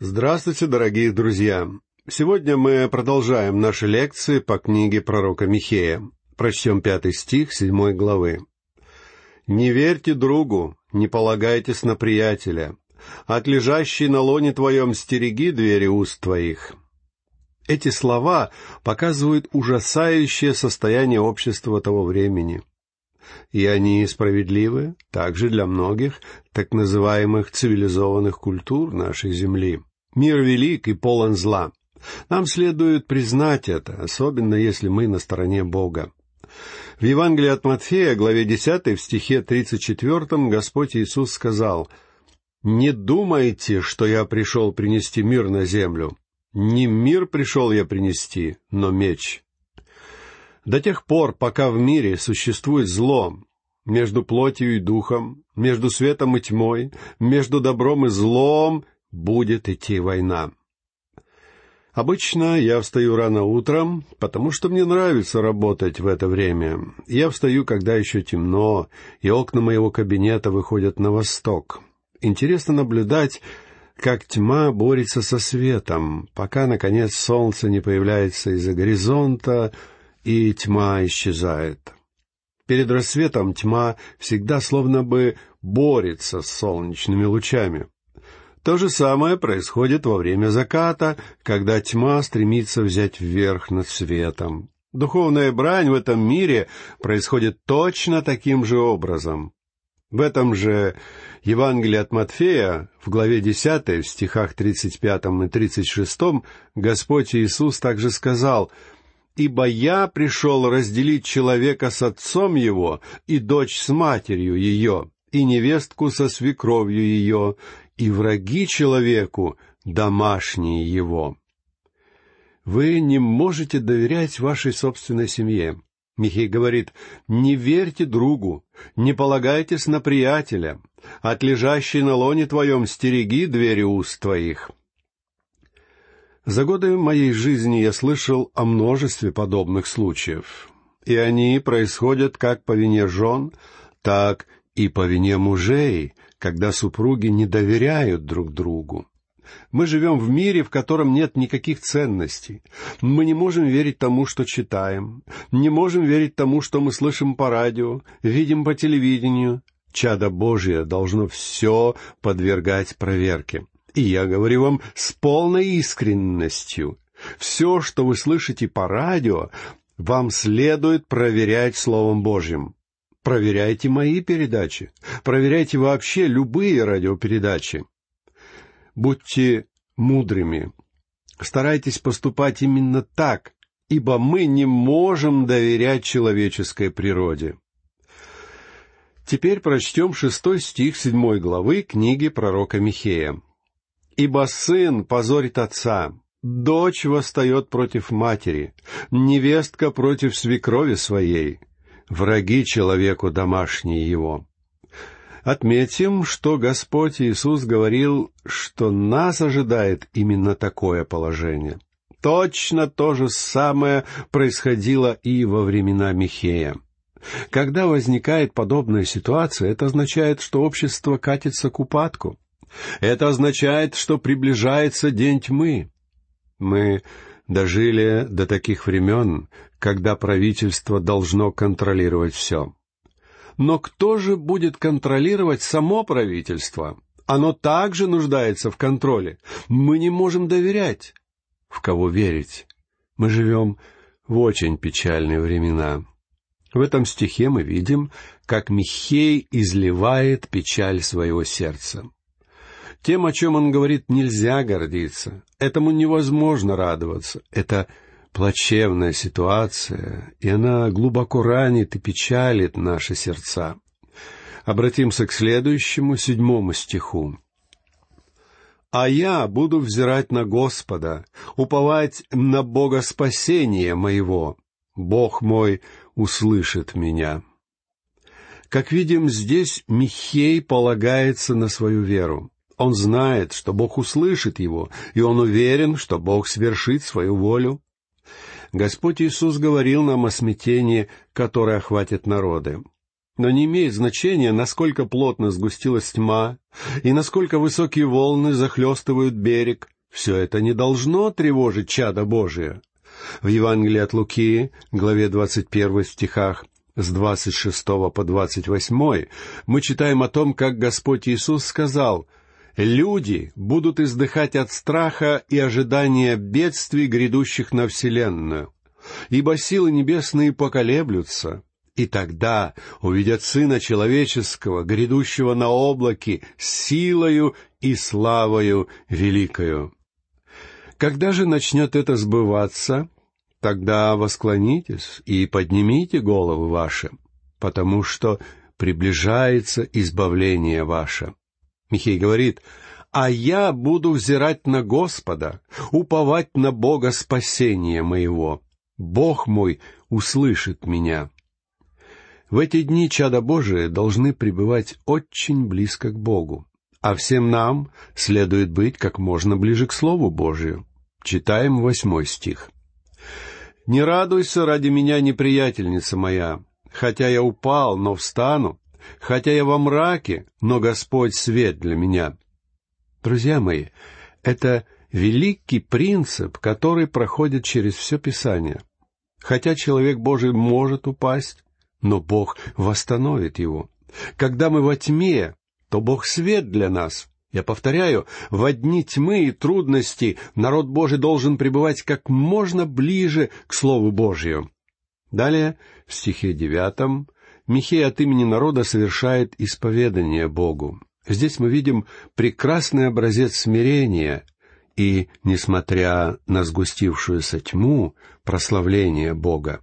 Здравствуйте, дорогие друзья! Сегодня мы продолжаем наши лекции по книге пророка Михея. Прочтем пятый стих седьмой главы. «Не верьте другу, не полагайтесь на приятеля. От лежащей на лоне твоем стереги двери уст твоих». Эти слова показывают ужасающее состояние общества того времени. И они справедливы также для многих так называемых цивилизованных культур нашей Земли. Мир велик и полон зла. Нам следует признать это, особенно если мы на стороне Бога. В Евангелии от Матфея, главе 10, в стихе 34, Господь Иисус сказал, «Не думайте, что я пришел принести мир на землю. Не мир пришел я принести, но меч». До тех пор, пока в мире существует зло, между плотью и духом, между светом и тьмой, между добром и злом будет идти война. Обычно я встаю рано утром, потому что мне нравится работать в это время. Я встаю, когда еще темно, и окна моего кабинета выходят на восток. Интересно наблюдать, как тьма борется со светом, пока, наконец, солнце не появляется из-за горизонта, и тьма исчезает. Перед рассветом тьма всегда словно бы борется с солнечными лучами. То же самое происходит во время заката, когда тьма стремится взять вверх над светом. Духовная брань в этом мире происходит точно таким же образом. В этом же Евангелии от Матфея, в главе 10, в стихах 35 и 36, Господь Иисус также сказал, «Ибо я пришел разделить человека с отцом его и дочь с матерью ее, и невестку со свекровью ее, и враги человеку домашние его. Вы не можете доверять вашей собственной семье. Михей говорит, не верьте другу, не полагайтесь на приятеля, от лежащей на лоне твоем стереги двери уст твоих. За годы моей жизни я слышал о множестве подобных случаев, и они происходят как по вине жен, так и по вине мужей, когда супруги не доверяют друг другу. Мы живем в мире, в котором нет никаких ценностей. Мы не можем верить тому, что читаем, не можем верить тому, что мы слышим по радио, видим по телевидению. Чадо Божие должно все подвергать проверке. И я говорю вам с полной искренностью. Все, что вы слышите по радио, вам следует проверять Словом Божьим. Проверяйте мои передачи. Проверяйте вообще любые радиопередачи. Будьте мудрыми. Старайтесь поступать именно так, ибо мы не можем доверять человеческой природе. Теперь прочтем шестой стих седьмой главы книги пророка Михея. «Ибо сын позорит отца, дочь восстает против матери, невестка против свекрови своей, враги человеку домашние его. Отметим, что Господь Иисус говорил, что нас ожидает именно такое положение. Точно то же самое происходило и во времена Михея. Когда возникает подобная ситуация, это означает, что общество катится к упадку. Это означает, что приближается день тьмы. Мы дожили до таких времен, когда правительство должно контролировать все. Но кто же будет контролировать само правительство? Оно также нуждается в контроле. Мы не можем доверять. В кого верить? Мы живем в очень печальные времена. В этом стихе мы видим, как Михей изливает печаль своего сердца. Тем, о чем он говорит, нельзя гордиться. Этому невозможно радоваться. Это плачевная ситуация, и она глубоко ранит и печалит наши сердца. Обратимся к следующему, седьмому стиху. «А я буду взирать на Господа, уповать на Бога спасения моего. Бог мой услышит меня». Как видим, здесь Михей полагается на свою веру. Он знает, что Бог услышит его, и он уверен, что Бог свершит свою волю. Господь Иисус говорил нам о смятении, которое охватит народы. Но не имеет значения, насколько плотно сгустилась тьма и насколько высокие волны захлестывают берег. Все это не должно тревожить чада Божие. В Евангелии от Луки, главе 21 стихах, с 26 по 28 мы читаем о том, как Господь Иисус сказал «Люди будут издыхать от страха и ожидания бедствий, грядущих на вселенную, ибо силы небесные поколеблются, и тогда увидят Сына Человеческого, грядущего на облаке, силою и славою великою. Когда же начнет это сбываться, тогда восклонитесь и поднимите головы ваши, потому что приближается избавление ваше. Михей говорит, «А я буду взирать на Господа, уповать на Бога спасения моего. Бог мой услышит меня». В эти дни чада Божие должны пребывать очень близко к Богу, а всем нам следует быть как можно ближе к Слову Божию. Читаем восьмой стих. «Не радуйся ради меня, неприятельница моя, хотя я упал, но встану, хотя я во мраке, но Господь свет для меня». Друзья мои, это великий принцип, который проходит через все Писание. Хотя человек Божий может упасть, но Бог восстановит его. Когда мы во тьме, то Бог свет для нас. Я повторяю, в дни тьмы и трудностей народ Божий должен пребывать как можно ближе к Слову Божию. Далее, в стихе девятом, Михей от имени народа совершает исповедание Богу. Здесь мы видим прекрасный образец смирения и, несмотря на сгустившуюся тьму, прославление Бога.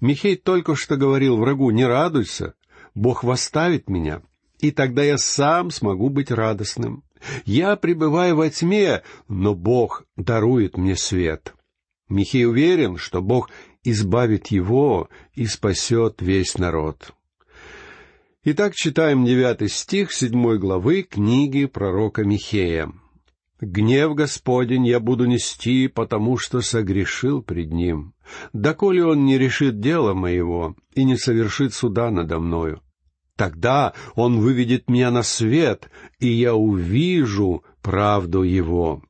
Михей только что говорил врагу, не радуйся, Бог восставит меня, и тогда я сам смогу быть радостным. Я пребываю во тьме, но Бог дарует мне свет. Михей уверен, что Бог избавит его и спасет весь народ. Итак, читаем девятый стих седьмой главы книги пророка Михея. Гнев Господень я буду нести, потому что согрешил пред Ним, доколе Он не решит дело моего и не совершит суда надо мною. Тогда Он выведет меня на свет, и я увижу правду Его».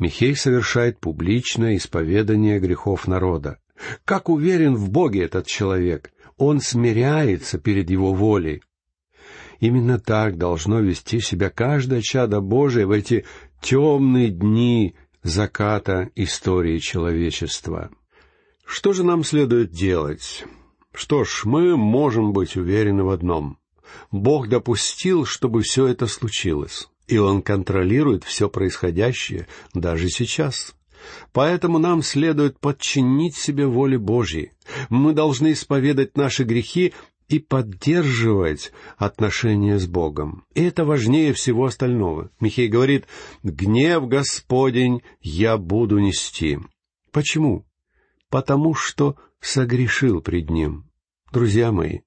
Михей совершает публичное исповедание грехов народа. Как уверен в Боге этот человек! Он смиряется перед Его волей. Именно так должно вести себя каждое чадо Божие в эти темные дни заката истории человечества. Что же нам следует делать? Что ж, мы можем быть уверены в одном. Бог допустил, чтобы все это случилось, и Он контролирует все происходящее даже сейчас. Поэтому нам следует подчинить себе воле Божьей. Мы должны исповедать наши грехи и поддерживать отношения с Богом. И это важнее всего остального. Михей говорит, «Гнев Господень я буду нести». Почему? Потому что согрешил пред Ним. Друзья мои,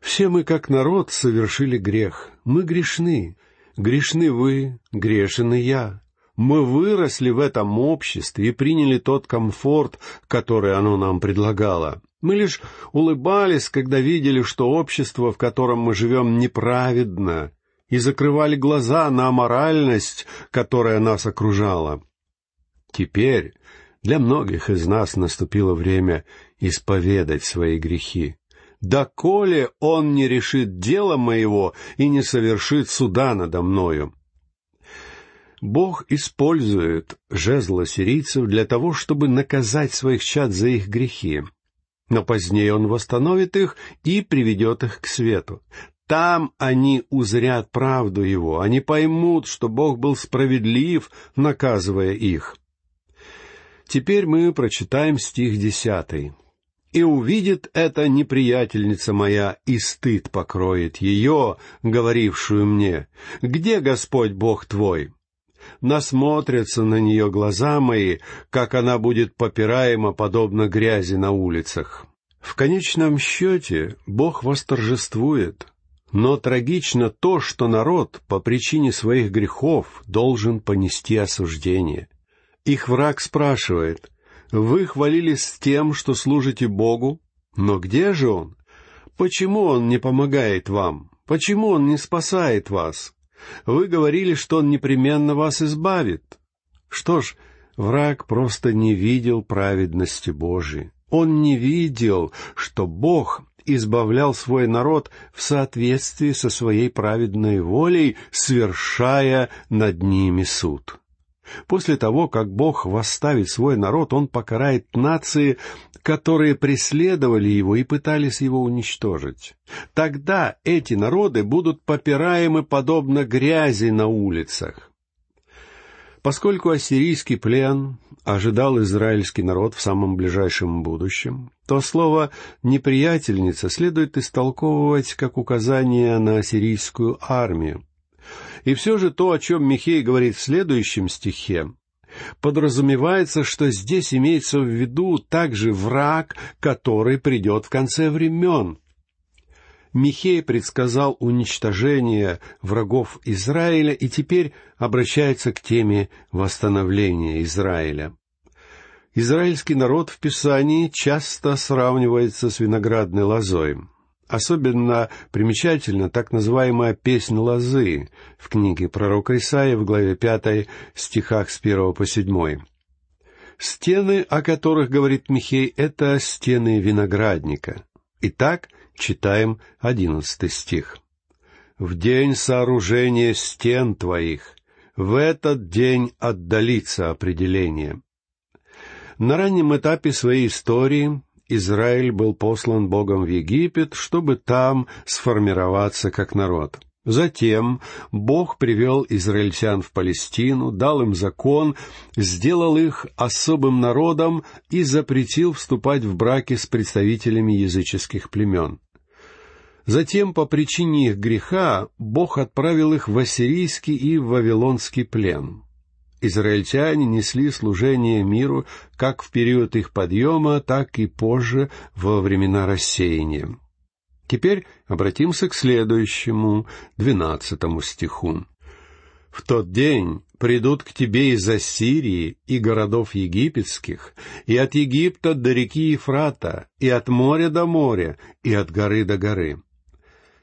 все мы, как народ, совершили грех. Мы грешны. Грешны вы, грешен и я. Мы выросли в этом обществе и приняли тот комфорт, который оно нам предлагало. Мы лишь улыбались, когда видели, что общество, в котором мы живем, неправедно, и закрывали глаза на аморальность, которая нас окружала. Теперь для многих из нас наступило время исповедать свои грехи. «Доколе он не решит дело моего и не совершит суда надо мною». Бог использует жезл сирийцев для того, чтобы наказать своих чад за их грехи но позднее он восстановит их и приведет их к свету. Там они узрят правду Его, они поймут, что Бог был справедлив, наказывая их. Теперь мы прочитаем стих десятый. «И увидит это неприятельница моя, и стыд покроет ее, говорившую мне, «Где Господь Бог твой?» насмотрятся на нее глаза мои, как она будет попираема, подобно грязи на улицах. В конечном счете Бог восторжествует, но трагично то, что народ по причине своих грехов должен понести осуждение. Их враг спрашивает, «Вы хвалились тем, что служите Богу, но где же Он? Почему Он не помогает вам? Почему Он не спасает вас? Вы говорили, что Он непременно вас избавит. Что ж, враг просто не видел праведности Божией. Он не видел, что Бог избавлял свой народ в соответствии со своей праведной волей, свершая над ними суд. После того, как Бог восставит свой народ, Он покарает нации, которые преследовали его и пытались его уничтожить. Тогда эти народы будут попираемы подобно грязи на улицах. Поскольку ассирийский плен ожидал израильский народ в самом ближайшем будущем, то слово «неприятельница» следует истолковывать как указание на ассирийскую армию. И все же то, о чем Михей говорит в следующем стихе, подразумевается, что здесь имеется в виду также враг, который придет в конце времен. Михей предсказал уничтожение врагов Израиля и теперь обращается к теме восстановления Израиля. Израильский народ в Писании часто сравнивается с виноградной лозой. Особенно примечательно так называемая «Песнь лозы» в книге пророка Исаия в главе пятой стихах с первого по седьмой. Стены, о которых говорит Михей, это стены виноградника. Итак, читаем одиннадцатый стих. «В день сооружения стен твоих, в этот день отдалится определение». На раннем этапе своей истории Израиль был послан Богом в Египет, чтобы там сформироваться как народ. Затем Бог привел израильтян в Палестину, дал им закон, сделал их особым народом и запретил вступать в браки с представителями языческих племен. Затем, по причине их греха, Бог отправил их в ассирийский и в вавилонский плен израильтяне несли служение миру как в период их подъема, так и позже во времена рассеяния. Теперь обратимся к следующему, двенадцатому стиху. «В тот день придут к тебе из Ассирии и городов египетских, и от Египта до реки Ефрата, и от моря до моря, и от горы до горы».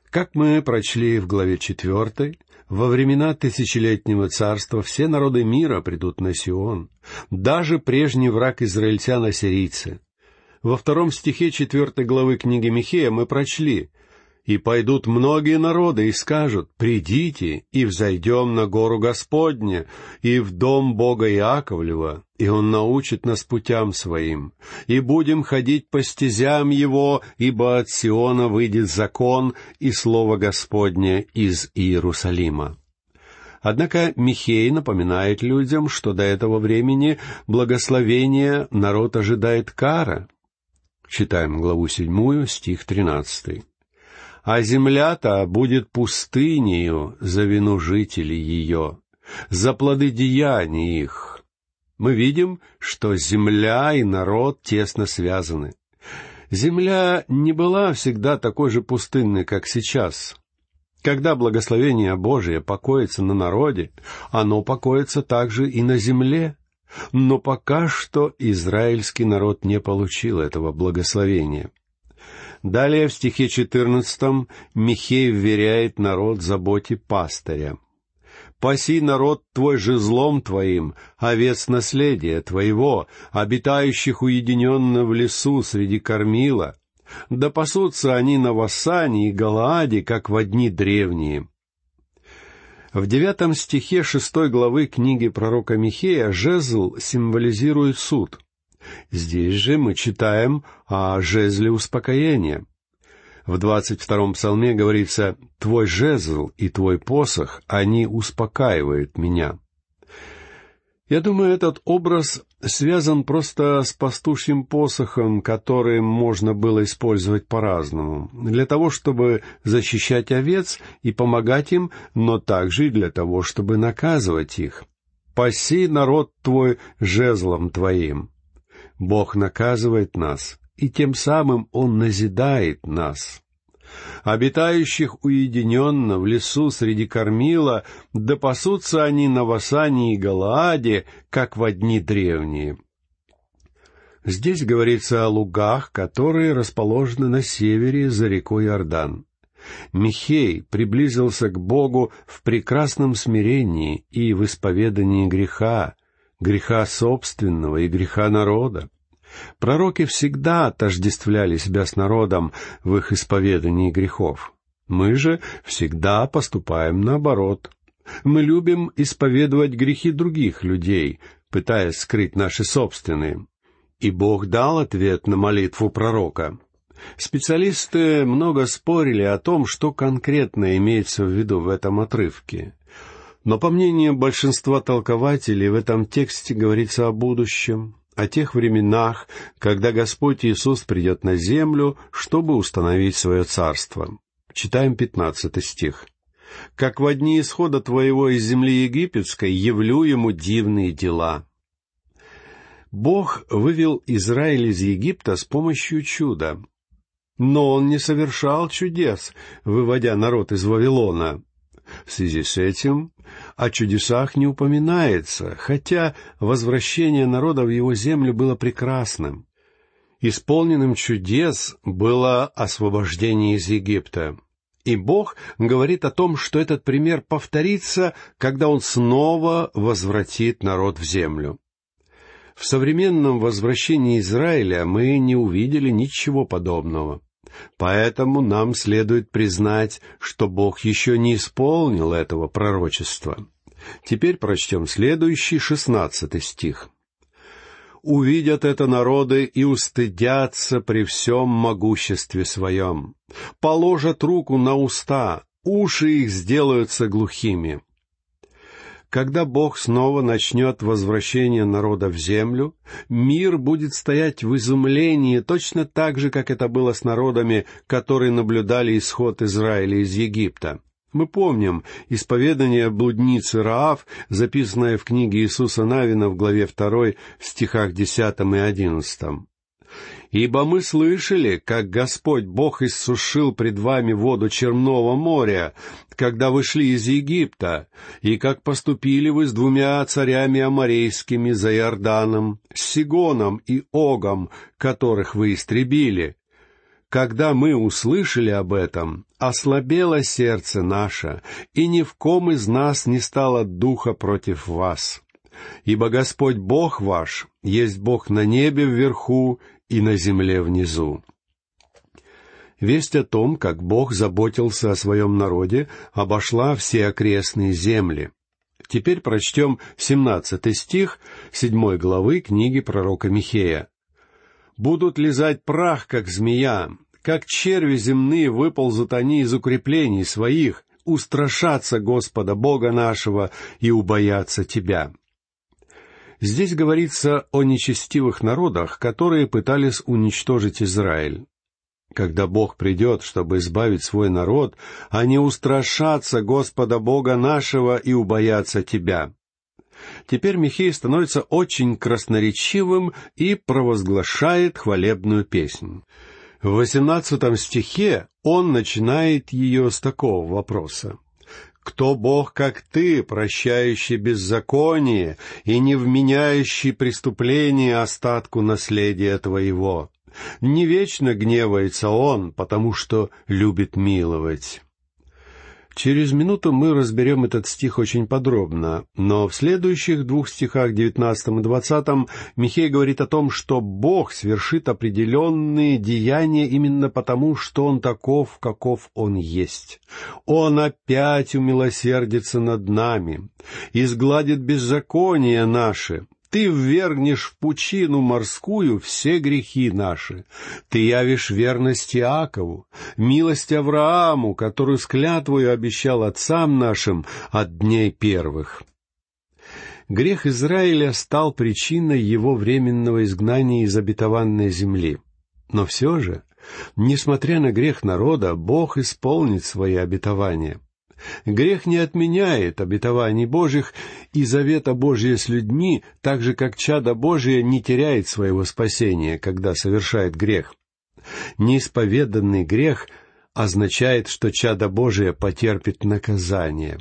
Как мы прочли в главе четвертой, во времена тысячелетнего царства все народы мира придут на Сион, даже прежний враг израильтян ассирийцы. Во втором стихе четвертой главы книги Михея мы прочли и пойдут многие народы и скажут, «Придите, и взойдем на гору Господня, и в дом Бога Иаковлева, и Он научит нас путям Своим, и будем ходить по стезям Его, ибо от Сиона выйдет закон и Слово Господне из Иерусалима». Однако Михей напоминает людям, что до этого времени благословение народ ожидает кара. Читаем главу седьмую, стих тринадцатый а земля-то будет пустынею за вину жителей ее, за плоды деяний их. Мы видим, что земля и народ тесно связаны. Земля не была всегда такой же пустынной, как сейчас. Когда благословение Божие покоится на народе, оно покоится также и на земле. Но пока что израильский народ не получил этого благословения. Далее в стихе четырнадцатом Михей вверяет народ заботе пастыря. «Паси народ твой жезлом твоим, овец наследия твоего, обитающих уединенно в лесу среди кормила. Да пасутся они на Вассане и Галааде, как в дни древние». В девятом стихе шестой главы книги пророка Михея жезл символизирует суд — Здесь же мы читаем о жезле успокоения. В двадцать втором псалме говорится «Твой жезл и твой посох, они успокаивают меня». Я думаю, этот образ связан просто с пастушьим посохом, который можно было использовать по-разному, для того, чтобы защищать овец и помогать им, но также и для того, чтобы наказывать их. «Паси народ твой жезлом твоим». Бог наказывает нас, и тем самым Он назидает нас. Обитающих уединенно в лесу среди кормила, да пасутся они на Васане и Галааде, как в одни древние. Здесь говорится о лугах, которые расположены на севере за рекой Иордан. Михей приблизился к Богу в прекрасном смирении и в исповедании греха, греха собственного и греха народа. Пророки всегда отождествляли себя с народом в их исповедании грехов. Мы же всегда поступаем наоборот. Мы любим исповедовать грехи других людей, пытаясь скрыть наши собственные. И Бог дал ответ на молитву пророка. Специалисты много спорили о том, что конкретно имеется в виду в этом отрывке. Но по мнению большинства толкователей в этом тексте говорится о будущем, о тех временах, когда Господь Иисус придет на землю, чтобы установить свое царство. Читаем пятнадцатый стих. «Как в дни исхода твоего из земли египетской явлю ему дивные дела». Бог вывел Израиль из Египта с помощью чуда. Но он не совершал чудес, выводя народ из Вавилона. В связи с этим о чудесах не упоминается, хотя возвращение народа в его землю было прекрасным. Исполненным чудес было освобождение из Египта. И Бог говорит о том, что этот пример повторится, когда Он снова возвратит народ в землю. В современном возвращении Израиля мы не увидели ничего подобного. Поэтому нам следует признать, что Бог еще не исполнил этого пророчества. Теперь прочтем следующий, шестнадцатый стих. «Увидят это народы и устыдятся при всем могуществе своем, положат руку на уста, уши их сделаются глухими, когда Бог снова начнет возвращение народа в землю, мир будет стоять в изумлении точно так же, как это было с народами, которые наблюдали исход Израиля из Египта. Мы помним исповедание блудницы Раав, записанное в книге Иисуса Навина в главе 2, в стихах 10 и 11. Ибо мы слышали, как Господь Бог иссушил пред вами воду Черного моря, когда вы шли из Египта, и как поступили вы с двумя царями аморейскими за Иорданом, с Сигоном и Огом, которых вы истребили. Когда мы услышали об этом, ослабело сердце наше, и ни в ком из нас не стало духа против вас. Ибо Господь Бог ваш есть Бог на небе вверху и на земле внизу. Весть о том, как Бог заботился о своем народе, обошла все окрестные земли. Теперь прочтем семнадцатый стих седьмой главы книги пророка Михея. «Будут лизать прах, как змея, как черви земные выползут они из укреплений своих, устрашаться Господа Бога нашего и убояться Тебя». Здесь говорится о нечестивых народах, которые пытались уничтожить Израиль. Когда Бог придет, чтобы избавить свой народ, они устрашатся Господа Бога нашего и убоятся Тебя. Теперь Михей становится очень красноречивым и провозглашает хвалебную песнь. В восемнадцатом стихе он начинает ее с такого вопроса. Кто Бог, как ты, прощающий беззаконие и не вменяющий преступление остатку наследия твоего? Не вечно гневается он, потому что любит миловать. Через минуту мы разберем этот стих очень подробно, но в следующих двух стихах, девятнадцатом и двадцатом, Михей говорит о том, что Бог свершит определенные деяния именно потому, что Он таков, каков Он есть. Он опять умилосердится над нами, изгладит беззаконие наши, ты ввергнешь в пучину морскую все грехи наши. Ты явишь верность Иакову, милость Аврааму, которую с клятвою обещал отцам нашим от дней первых. Грех Израиля стал причиной его временного изгнания из обетованной земли. Но все же, несмотря на грех народа, Бог исполнит свои обетования — Грех не отменяет обетований Божьих и завета Божия с людьми, так же, как чадо Божие не теряет своего спасения, когда совершает грех. Неисповеданный грех означает, что чадо Божие потерпит наказание.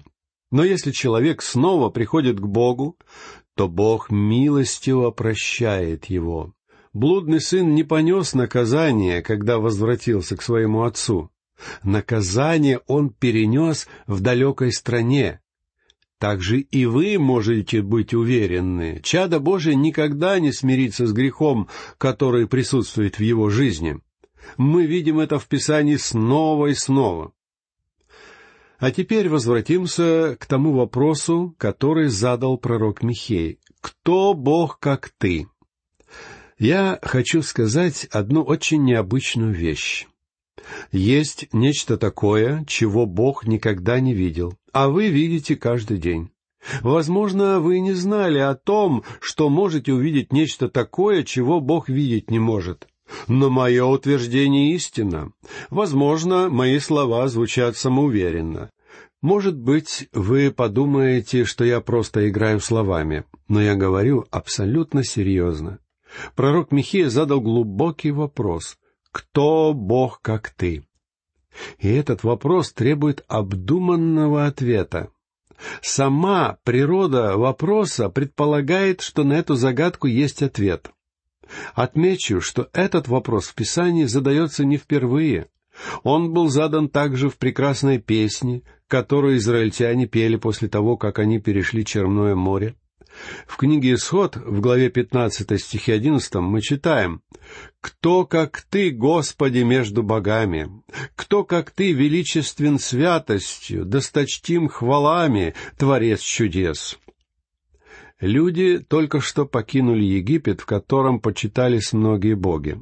Но если человек снова приходит к Богу, то Бог милостиво прощает его. Блудный сын не понес наказание, когда возвратился к своему отцу. Наказание он перенес в далекой стране. Так же и вы можете быть уверены, чадо Божие никогда не смирится с грехом, который присутствует в его жизни. Мы видим это в Писании снова и снова. А теперь возвратимся к тому вопросу, который задал пророк Михей. «Кто Бог, как ты?» Я хочу сказать одну очень необычную вещь. Есть нечто такое, чего Бог никогда не видел, а вы видите каждый день. Возможно, вы не знали о том, что можете увидеть нечто такое, чего Бог видеть не может. Но мое утверждение истина. Возможно, мои слова звучат самоуверенно. Может быть, вы подумаете, что я просто играю словами, но я говорю абсолютно серьезно. Пророк Михея задал глубокий вопрос. «Кто Бог, как ты?» И этот вопрос требует обдуманного ответа. Сама природа вопроса предполагает, что на эту загадку есть ответ. Отмечу, что этот вопрос в Писании задается не впервые. Он был задан также в прекрасной песне, которую израильтяне пели после того, как они перешли Черное море. В книге «Исход» в главе 15 стихе 11 мы читаем «Кто, как Ты, Господи, между богами? Кто, как Ты, величествен святостью, досточтим хвалами, Творец чудес?» Люди только что покинули Египет, в котором почитались многие боги.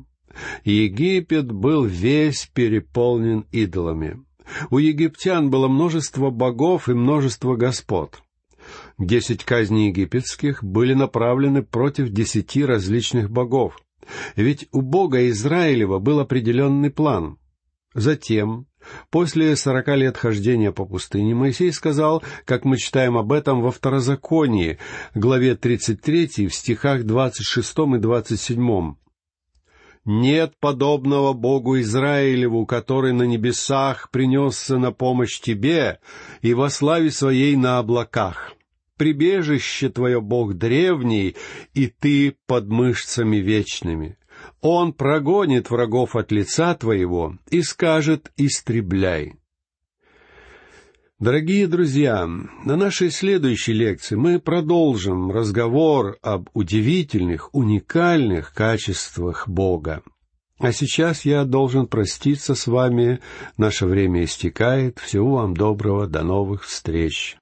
Египет был весь переполнен идолами. У египтян было множество богов и множество господ. Десять казней египетских были направлены против десяти различных богов. Ведь у Бога Израилева был определенный план. Затем После сорока лет хождения по пустыне Моисей сказал, как мы читаем об этом во Второзаконии, главе 33, в стихах 26 и 27. «Нет подобного Богу Израилеву, который на небесах принесся на помощь тебе и во славе своей на облаках. Прибежище твое Бог древний, и ты под мышцами вечными. Он прогонит врагов от лица твоего и скажет «истребляй». Дорогие друзья, на нашей следующей лекции мы продолжим разговор об удивительных, уникальных качествах Бога. А сейчас я должен проститься с вами. Наше время истекает. Всего вам доброго. До новых встреч.